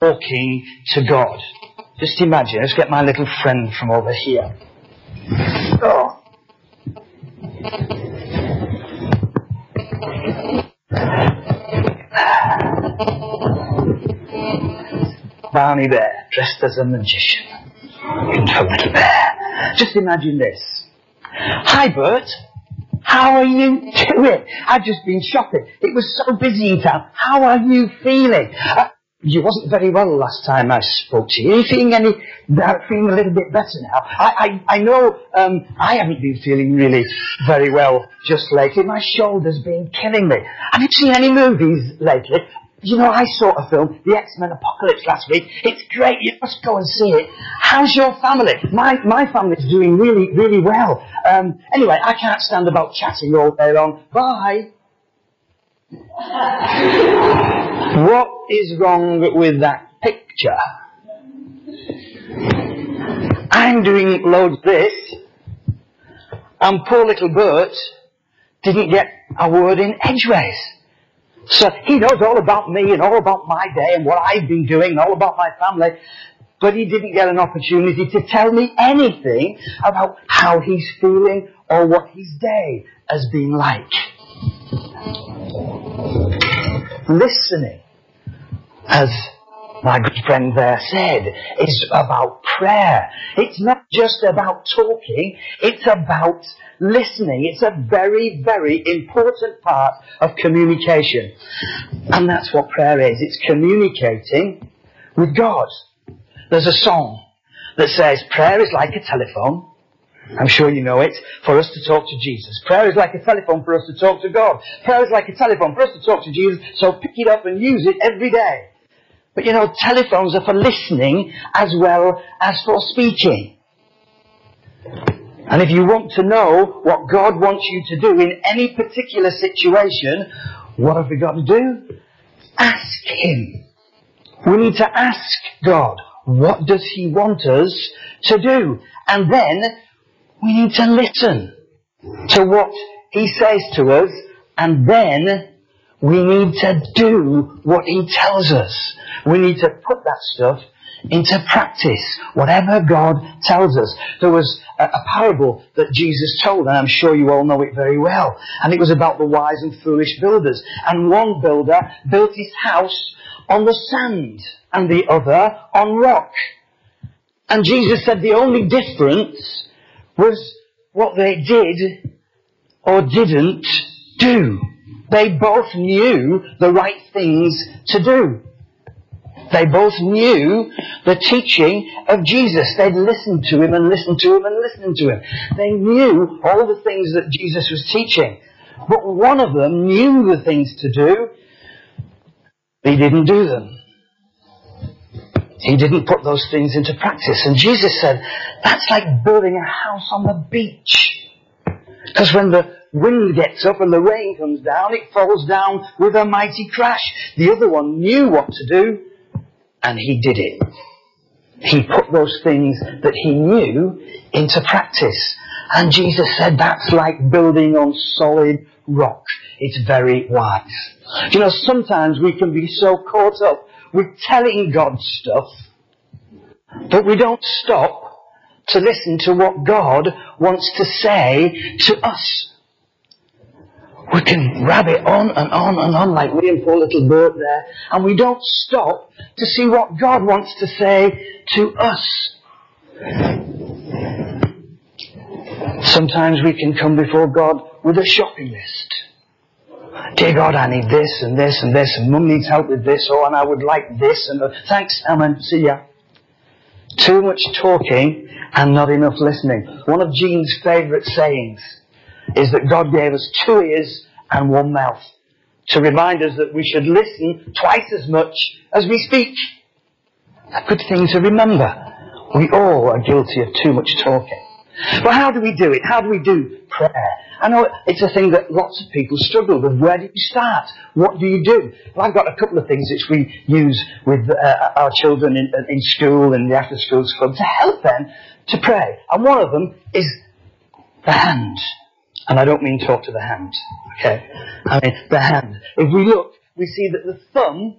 talking to God. Just imagine, let's get my little friend from over here. Oh. Barney Bear, dressed as a magician. Little bear. Just imagine this. Hi, Bert. How are you doing? I've just been shopping. It was so busy in town. How are you feeling? Uh, you wasn't very well last time I spoke to you. Are you feeling any, uh, feeling a little bit better now? I, I, I know, um, I haven't been feeling really very well just lately. My shoulder's been killing me. Have you seen any movies lately? You know, I saw a film, The X-Men Apocalypse last week. It's great. You must go and see it. How's your family? My, my family's doing really, really well. Um, anyway, I can't stand about chatting all day long. Bye. What is wrong with that picture? I'm doing loads this, and poor little Bert didn't get a word in edgeways. So he knows all about me and all about my day and what I've been doing and all about my family. But he didn't get an opportunity to tell me anything about how he's feeling or what his day has been like. Listening, as my good friend there said, is about prayer. It's not just about talking, it's about listening. It's a very, very important part of communication. And that's what prayer is. It's communicating with God. There's a song that says, prayer is like a telephone. I'm sure you know it, for us to talk to Jesus. Prayer is like a telephone for us to talk to God. Prayer is like a telephone for us to talk to Jesus, so pick it up and use it every day. But you know, telephones are for listening as well as for speaking. And if you want to know what God wants you to do in any particular situation, what have we got to do? Ask Him. We need to ask God, what does He want us to do? And then we need to listen to what He says to us, and then we need to do what He tells us. We need to put that stuff into practice, whatever God tells us. There was a, a, parable that Jesus told, and I'm sure you all know it very well. And it was about the wise and foolish builders. And one builder built his house on the sand, and the other on rock. And Jesus said the only difference was what they did or didn't do. They both knew the right things to do. They both knew the teaching of Jesus. They'd listened to him and listened to him and listened to him. They knew all the things that Jesus was teaching. But one of them knew the things to do. He didn't do them. He didn't put those things into practice. And Jesus said, that's like building a house on the beach. Because when the wind gets up and the rain comes down, it falls down with a mighty crash. The other one knew what to do, and he did it. He put those things that he knew into practice. And Jesus said that's like building on solid rock. It's very wise. You know, sometimes we can be so caught up with telling God stuff but we don't stop to listen to what God wants to say to us. We can rabbit on and on and on like and poor little Bert there, and we don't stop to see what God wants to say to us. Sometimes we can come before God with a shopping list. Dear God, I need this and this and this, and Mum needs help with this, oh, and I would like this, and uh, thanks, Amen, see ya. Too much talking and not enough listening. One of Jean's favourite sayings is that God gave us two ears and one mouth to remind us that we should listen twice as much as we speak. A good thing to remember. We all are guilty of too much talking. But how do we do it? How do we do prayer? I know it's a thing that lots of people struggle with. Where do you start? What do you do? Well, I've got a couple of things which we use with uh, our children in, in school and the after school club to help them to pray. And one of them is the hand. And I don't mean talk to the hand, okay? I mean the hand. If we look, we see that the thumb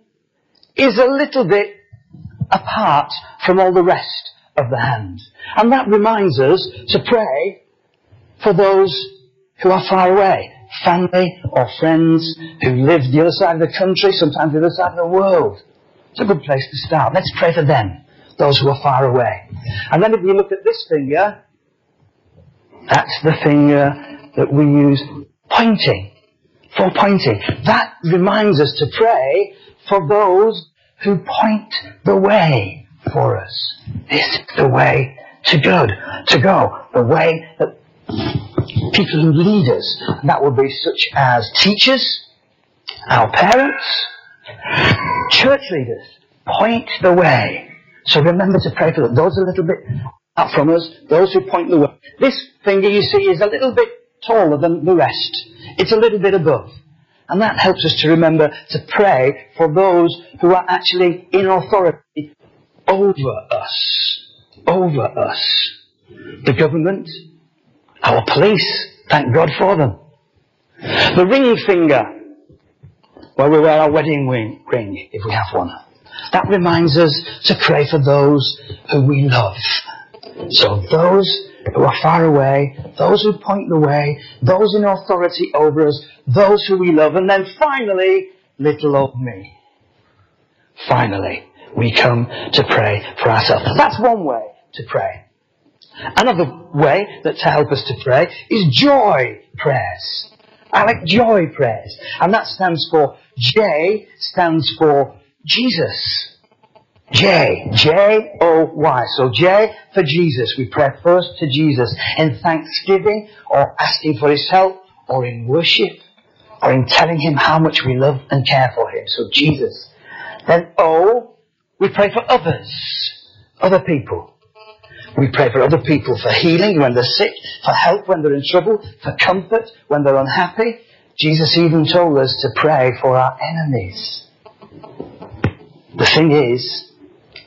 is a little bit apart from all the rest of the hand. And that reminds us to pray for those who are far away. Family or friends who live the other side of the country, sometimes the other side of the world. It's a good place to start. Let's pray for them, those who are far away. And then if you look at this finger, that's the finger that we use pointing, for pointing. That reminds us to pray for those who point the way for us. This is the way to good, to go. The way that people who lead us. That would be such as teachers, our parents, church leaders. Point the way. So remember to pray for. Those a little bit up from us, those who point the way. This finger you see is a little bit taller than the rest. It's a little bit above. And that helps us to remember to pray for those who are actually in authority over us. Over us. The government, our police, thank God for them. The ring finger, where we wear our wedding ring, ring, if we have one. That reminds us to pray for those who we love. So those who are far away, those who point the way, those in authority over us, those who we love, and then finally, little old me. Finally, we come to pray for ourselves. That's one way to pray. Another way that to help us to pray is joy prayers. I like joy prayers. And that stands for J stands for Jesus. J. J-O-Y. So J for Jesus. We pray first to Jesus in thanksgiving or asking for His help or in worship or in telling Him how much we love and care for Him. So Jesus. Then O, we pray for others. Other people. We pray for other people for healing when they're sick, for help when they're in trouble, for comfort when they're unhappy. Jesus even told us to pray for our enemies. The thing is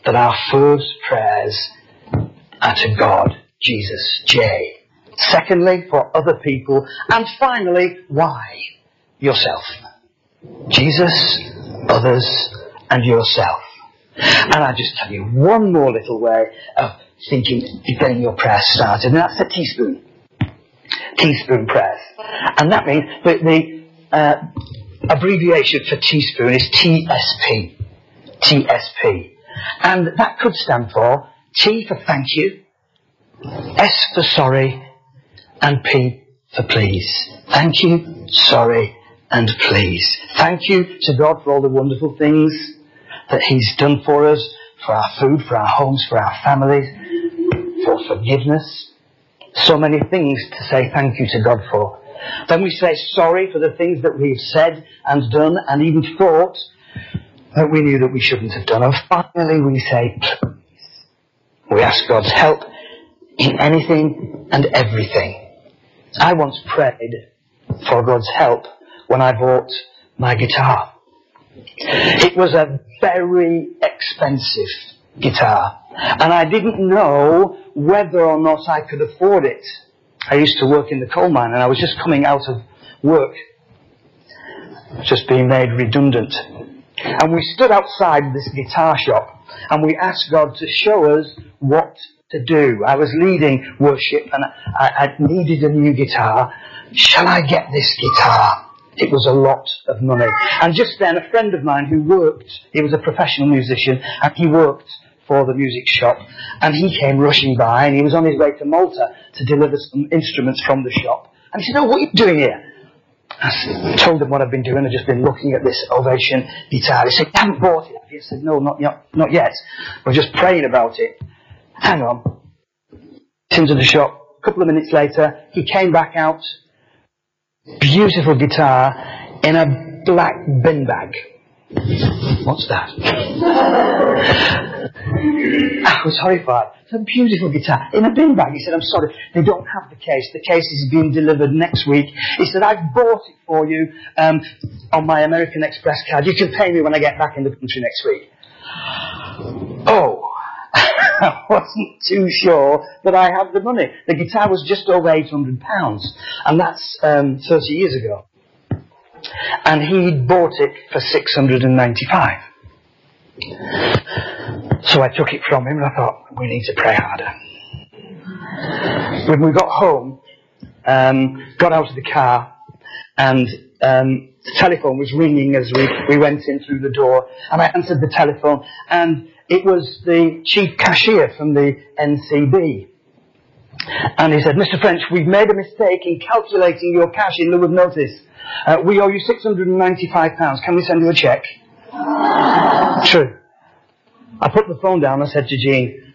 that our first prayers are to God, Jesus, J. Secondly, for other people. And finally, why? Yourself. Jesus, others, and yourself. And I just tell you one more little way of thinking, getting your prayer started, and that's a teaspoon. Teaspoon prayers. And that means that the uh, abbreviation for teaspoon is TSP. TSP. And that could stand for T for thank you, S for sorry, and P for please. Thank you, sorry, and please. Thank you to God for all the wonderful things that He's done for us, for our food, for our homes, for our families, for forgiveness. So many things to say thank you to God for. Then we say sorry for the things that we've said and done and even thought that we knew that we shouldn't have done. And finally we say please. We ask God's help in anything and everything. I once prayed for God's help when I bought my guitar. It was a very expensive guitar. And I didn't know whether or not I could afford it. I used to work in the coal mine and I was just coming out of work. Just being made redundant. And we stood outside this guitar shop and we asked God to show us what to do. I was leading worship and I, I needed a new guitar. Shall I get this guitar? It was a lot of money. And just then a friend of mine who worked, he was a professional musician and he worked for the music shop and he came rushing by and he was on his way to Malta to deliver some instruments from the shop. And he said, oh, what are you doing here? I told him what I've been doing. I've just been looking at this Ovation guitar. He said, you haven't bought it. I said, no, not yet. Not yet. We're just praying about it. Hang on. Into the shop. A couple of minutes later, he came back out. Beautiful guitar in a black bin bag. What's that? I was horrified. It's a beautiful guitar in a bin bag. He said, I'm sorry, they don't have the case. The case is being delivered next week. He said, I've bought it for you um, on my American Express card. You can pay me when I get back in the country next week. I wasn't too sure that I had the money. The guitar was just over £800, and that's um, 30 years ago and he'd bought it for 695. So So I took it from him and I thought, we need to pray harder. When we got home, um, got out of the car, and um, the telephone was ringing as we, we went in through the door, and I answered the telephone, and it was the chief cashier from the NCB. And he said, Mr. French, we've made a mistake in calculating your cash in lieu of notice. Uh, we owe you £695. Can we send you a cheque? True. I put the phone down and said to Jean,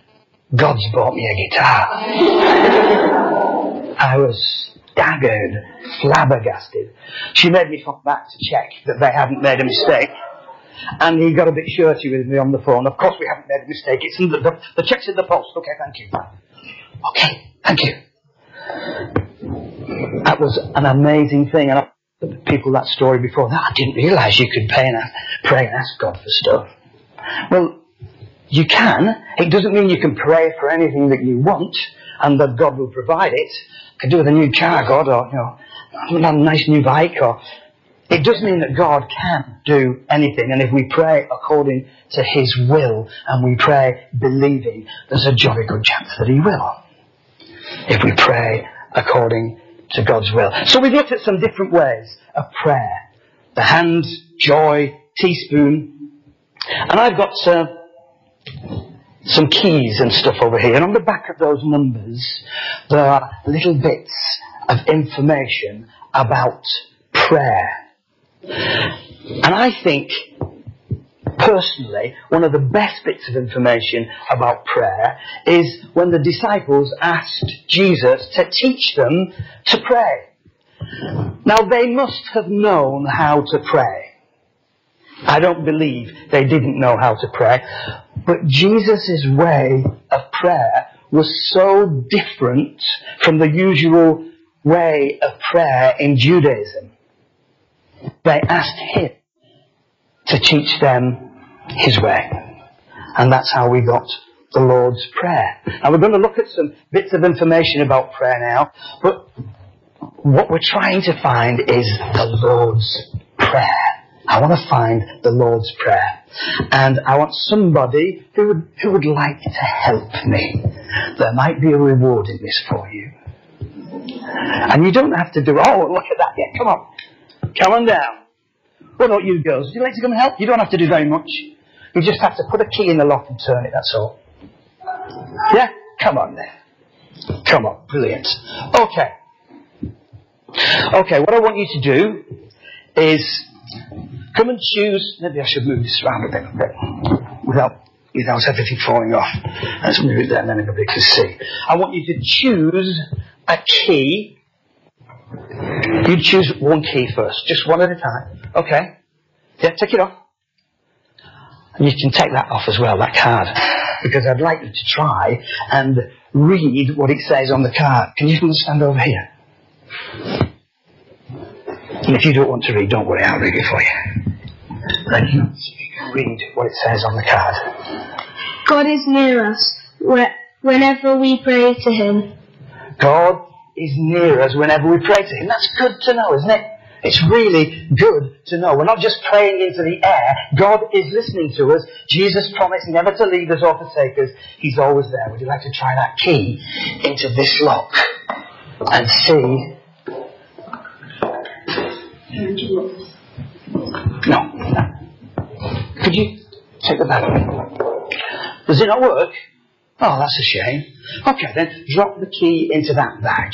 God's bought me a guitar. I was staggered, flabbergasted. She made me come back to check that they hadn't made a mistake. And he got a bit shirty with me on the phone. Of course we haven't made a mistake. It's in the, the, the check's in the post. Okay, thank you. Okay, thank you. That was an amazing thing. And I told people that story before that. I didn't realise you could pay and pray and ask God for stuff. Well, you can. It doesn't mean you can pray for anything that you want and that God will provide it. Could do with a new car, God, or, you know, a nice new bike, or it does mean that God can do anything, and if we pray according to His will, and we pray believing, there's a jolly good chance that He will. If we pray according to God's will. So we've looked at some different ways of prayer. The hand, joy, teaspoon. And I've got uh, some keys and stuff over here. And on the back of those numbers, there are little bits of information about prayer. And I think, personally, one of the best bits of information about prayer is when the disciples asked Jesus to teach them to pray. Now they must have known how to pray. I don't believe they didn't know how to pray. But Jesus' way of prayer was so different from the usual way of prayer in Judaism. They asked him to teach them his way. And that's how we got the Lord's Prayer. Now we're going to look at some bits of information about prayer now, but what we're trying to find is the Lord's Prayer. I want to find the Lord's Prayer. And I want somebody who would, who would like to help me. There might be a reward in this for you. And you don't have to do, oh, look at that. Yeah, come on. Come on down. What about you girls? Would you like to come and help? You don't have to do very much. You just have to put a key in the lock and turn it, that's all. Yeah? Come on then. Come on. Brilliant. Okay. Okay, what I want you to do is Come and choose. Maybe I should move this around a bit, a bit without without everything falling off. Let's move it there, and then everybody can see. I want you to choose a key. You choose one key first, just one at a time. Okay? Yeah, take it off. And you can take that off as well, that card. Because I'd like you to try and read what it says on the card. Can you stand over here? And if you don't want to read, don't worry, I'll read it for you. Then mm-hmm. you read what it says on the card. God is near us whenever we pray to Him. God is near us whenever we pray to Him. That's good to know, isn't it? It's really good to know. We're not just praying into the air. God is listening to us. Jesus promised never to leave us or forsake us. He's always there. Would you like to try that key into this lock and see no. Could you take the battery? Does it not work? Oh, that's a shame. Okay, then drop the key into that bag.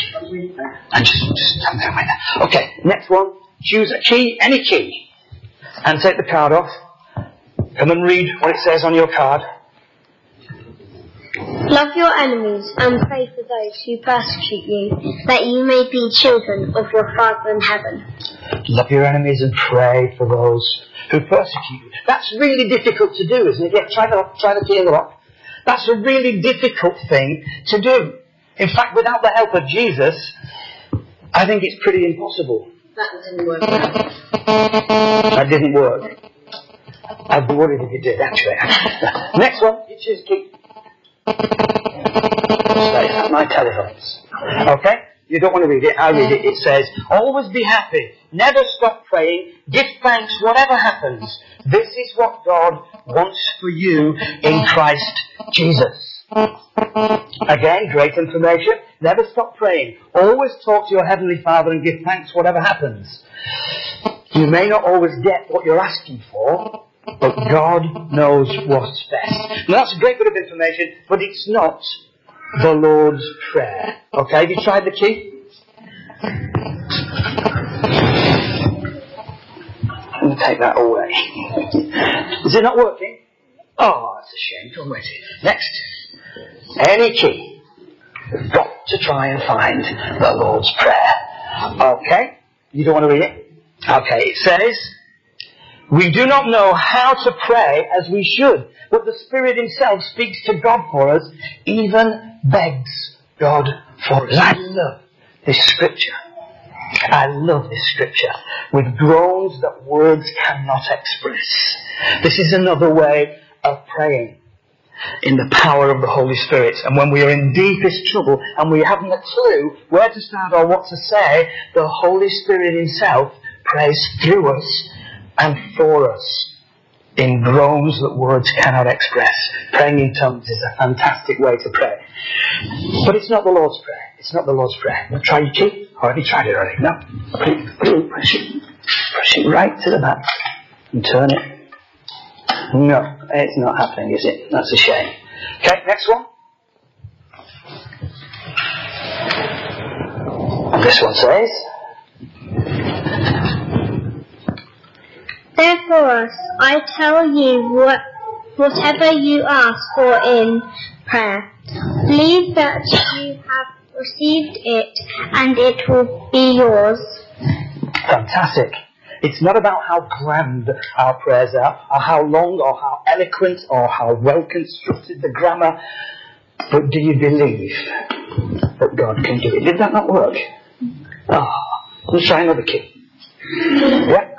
And just, just stand there with that. Okay, next one. Choose a key, any key. And take the card off. Come and read what it says on your card. Love your enemies and pray for those who persecute you, that you may be children of your Father in heaven. Love your enemies and pray for those who persecute you. That's really difficult to do, isn't it? Yeah, try to, try the key in the lock. That's a really difficult thing to do. In fact, without the help of Jesus, I think it's pretty impossible. That didn't work. That didn't work. I'd be worried if it did, actually. Next one, you choose. Stay at my telephones. Okay? You don't want to read it. I read it. It says, always be happy. Never stop praying. Give thanks whatever happens. This is what God wants for you in Christ Jesus. Again, great information. Never stop praying. Always talk to your Heavenly Father and give thanks whatever happens. You may not always get what you're asking for, but God knows what's best. Now that's a great bit of information, but it's not the Lord's Prayer. Okay, have you tried the key? Me take that away. Is it not working? Oh, it's a shame. Don't wait. Next. Any key. You've got to try and find the Lord's Prayer. Okay? You don't want to read it? Okay, it says, we do not know how to pray as we should, but the Spirit Himself speaks to God for us, even begs God for us. I love this scripture. I love this scripture with groans that words cannot express. This is another way of praying in the power of the Holy Spirit. And when we are in deepest trouble and we haven't a clue where to start or what to say, the Holy Spirit Himself prays through us and for us in groans that words cannot express. Praying in tongues is a fantastic way to pray. But it's not the Lord's Prayer. It's not the Lord's Prayer. Try your key? Oh, already tried it already. No. Push it. Push it right to the back. And turn it. No. It's not happening, is it? That's a shame. Okay, next one. And this one says, Therefore, I tell you, what, whatever you ask for in prayer, believe that you have received it and it will be yours. Fantastic. It's not about how grand our prayers are, or how long, or how eloquent, or how well constructed the grammar, but do you believe that God can do it? Did that not work? Oh, let's try another key. Yeah?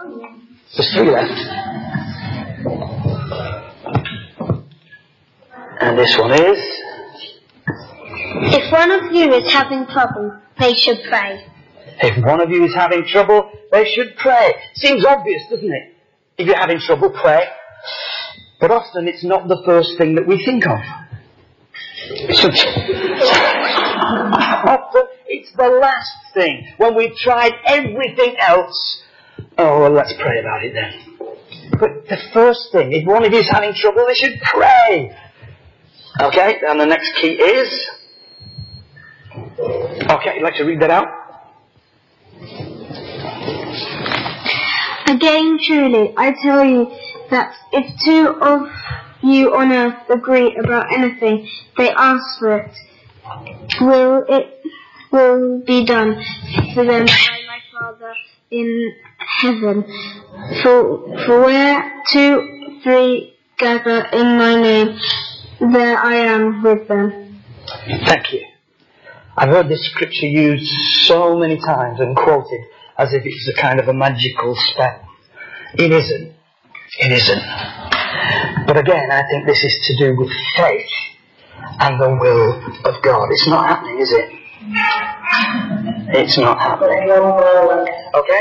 There's three left. And this one is. If one of you is having trouble, they should pray. If one of you is having trouble, they should pray. Seems obvious, doesn't it? If you're having trouble, pray. But often it's not the first thing that we think of. often it's the last thing. When we've tried everything else, oh, well, let's pray about it then. But the first thing, if one of you is having trouble, they should pray. Okay, and the next key is. Okay, you'd like to read that out? Again, truly, I tell you that if two of you on earth agree about anything they ask for it, will it will be done for them by my Father in heaven. For for where two three gather in my name, there I am with them. Thank you. I've heard this scripture used so many times and quoted as if it's a kind of a magical spell. It isn't. It isn't. But again, I think this is to do with faith and the will of God. It's not happening, is it? It's not happening. Okay?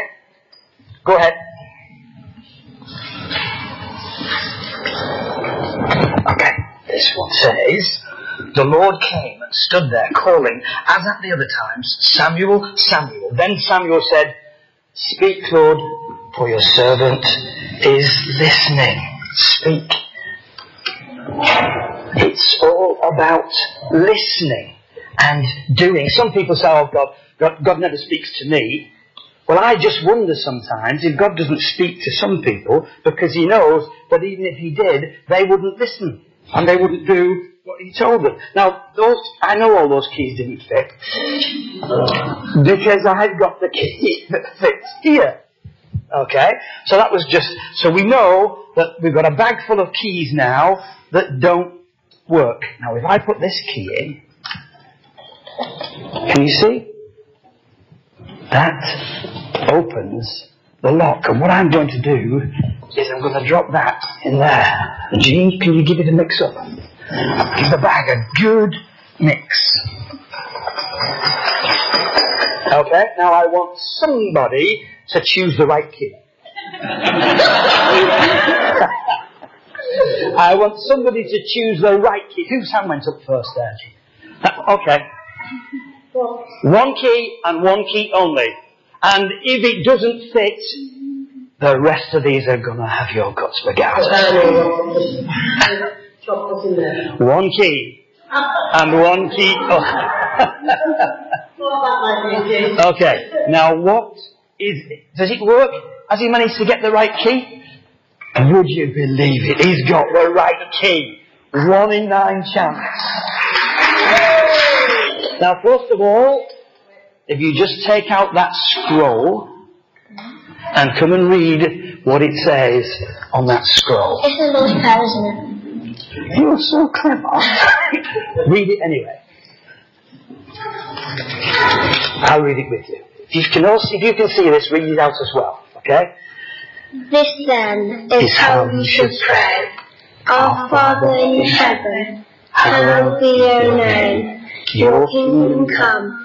Go ahead. Okay, this one says, The Lord came and stood there calling, as at the other times, Samuel, Samuel. Then Samuel said, Speak, Lord, for your servant is listening. Speak. It's all about listening and doing. Some people say, oh, God, God, God never speaks to me. Well, I just wonder sometimes if God doesn't speak to some people because He knows that even if He did, they wouldn't listen and they wouldn't do what He told them. Now, those I know all those keys didn't fit because I've got the key that fits here. Okay, so that was just so we know that we've got a bag full of keys now that don't work. Now, if I put this key in, can you see? That opens the lock. And what I'm going to do is I'm going to drop that in there. Jean, can you give it a mix up? Give the bag a good mix. Okay, now I want somebody to choose the right key. I want somebody to choose the right key. Whose hand went up first there? Okay. One key and one key only. And if it doesn't fit, the rest of these are going to have your guts regardless. one key and one key. Oh. okay. Now what is? it? Does it work? Has he managed to get the right key? Would you believe it? He's got the right key. One in nine chance. Now, first of all, if you just take out that scroll and come and read what it says on that scroll. It's a Lord's Prayer, isn't it? You're so clever. read it anyway. I'll read it with you. If you can also, if you can see this, read it out as well. Okay? This then is how we should pray. Our Father in heaven, hallowed be your name. Your kingdom come,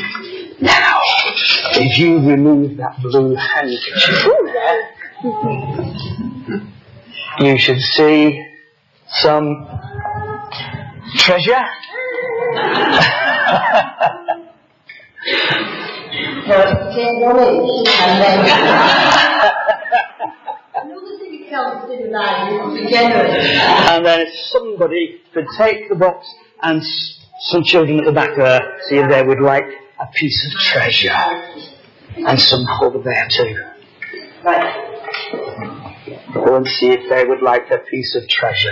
If you remove that blue handkerchief there, you should see some treasure. And then somebody could take the box and some children at the back there see if they would like a piece of treasure. And some over there too. Right. Go and see if they would like a piece of treasure.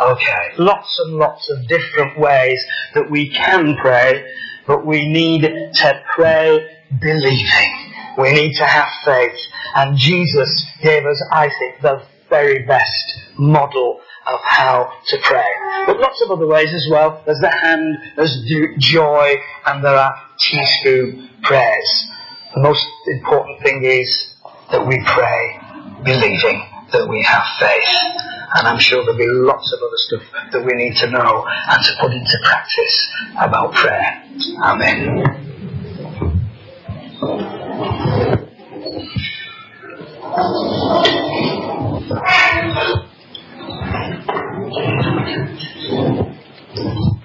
Okay, lots and lots of different ways that we can pray, but we need to pray believing. We need to have faith. And Jesus gave us, I think, the very best model of how to pray. But lots of other ways as well. There's the hand, there's joy, and there are teaspoon prayers. The most important thing is that we pray believing that we have faith. And I'm sure there'll be lots of other stuff that we need to know and to put into practice about prayer. Amen. Thank you.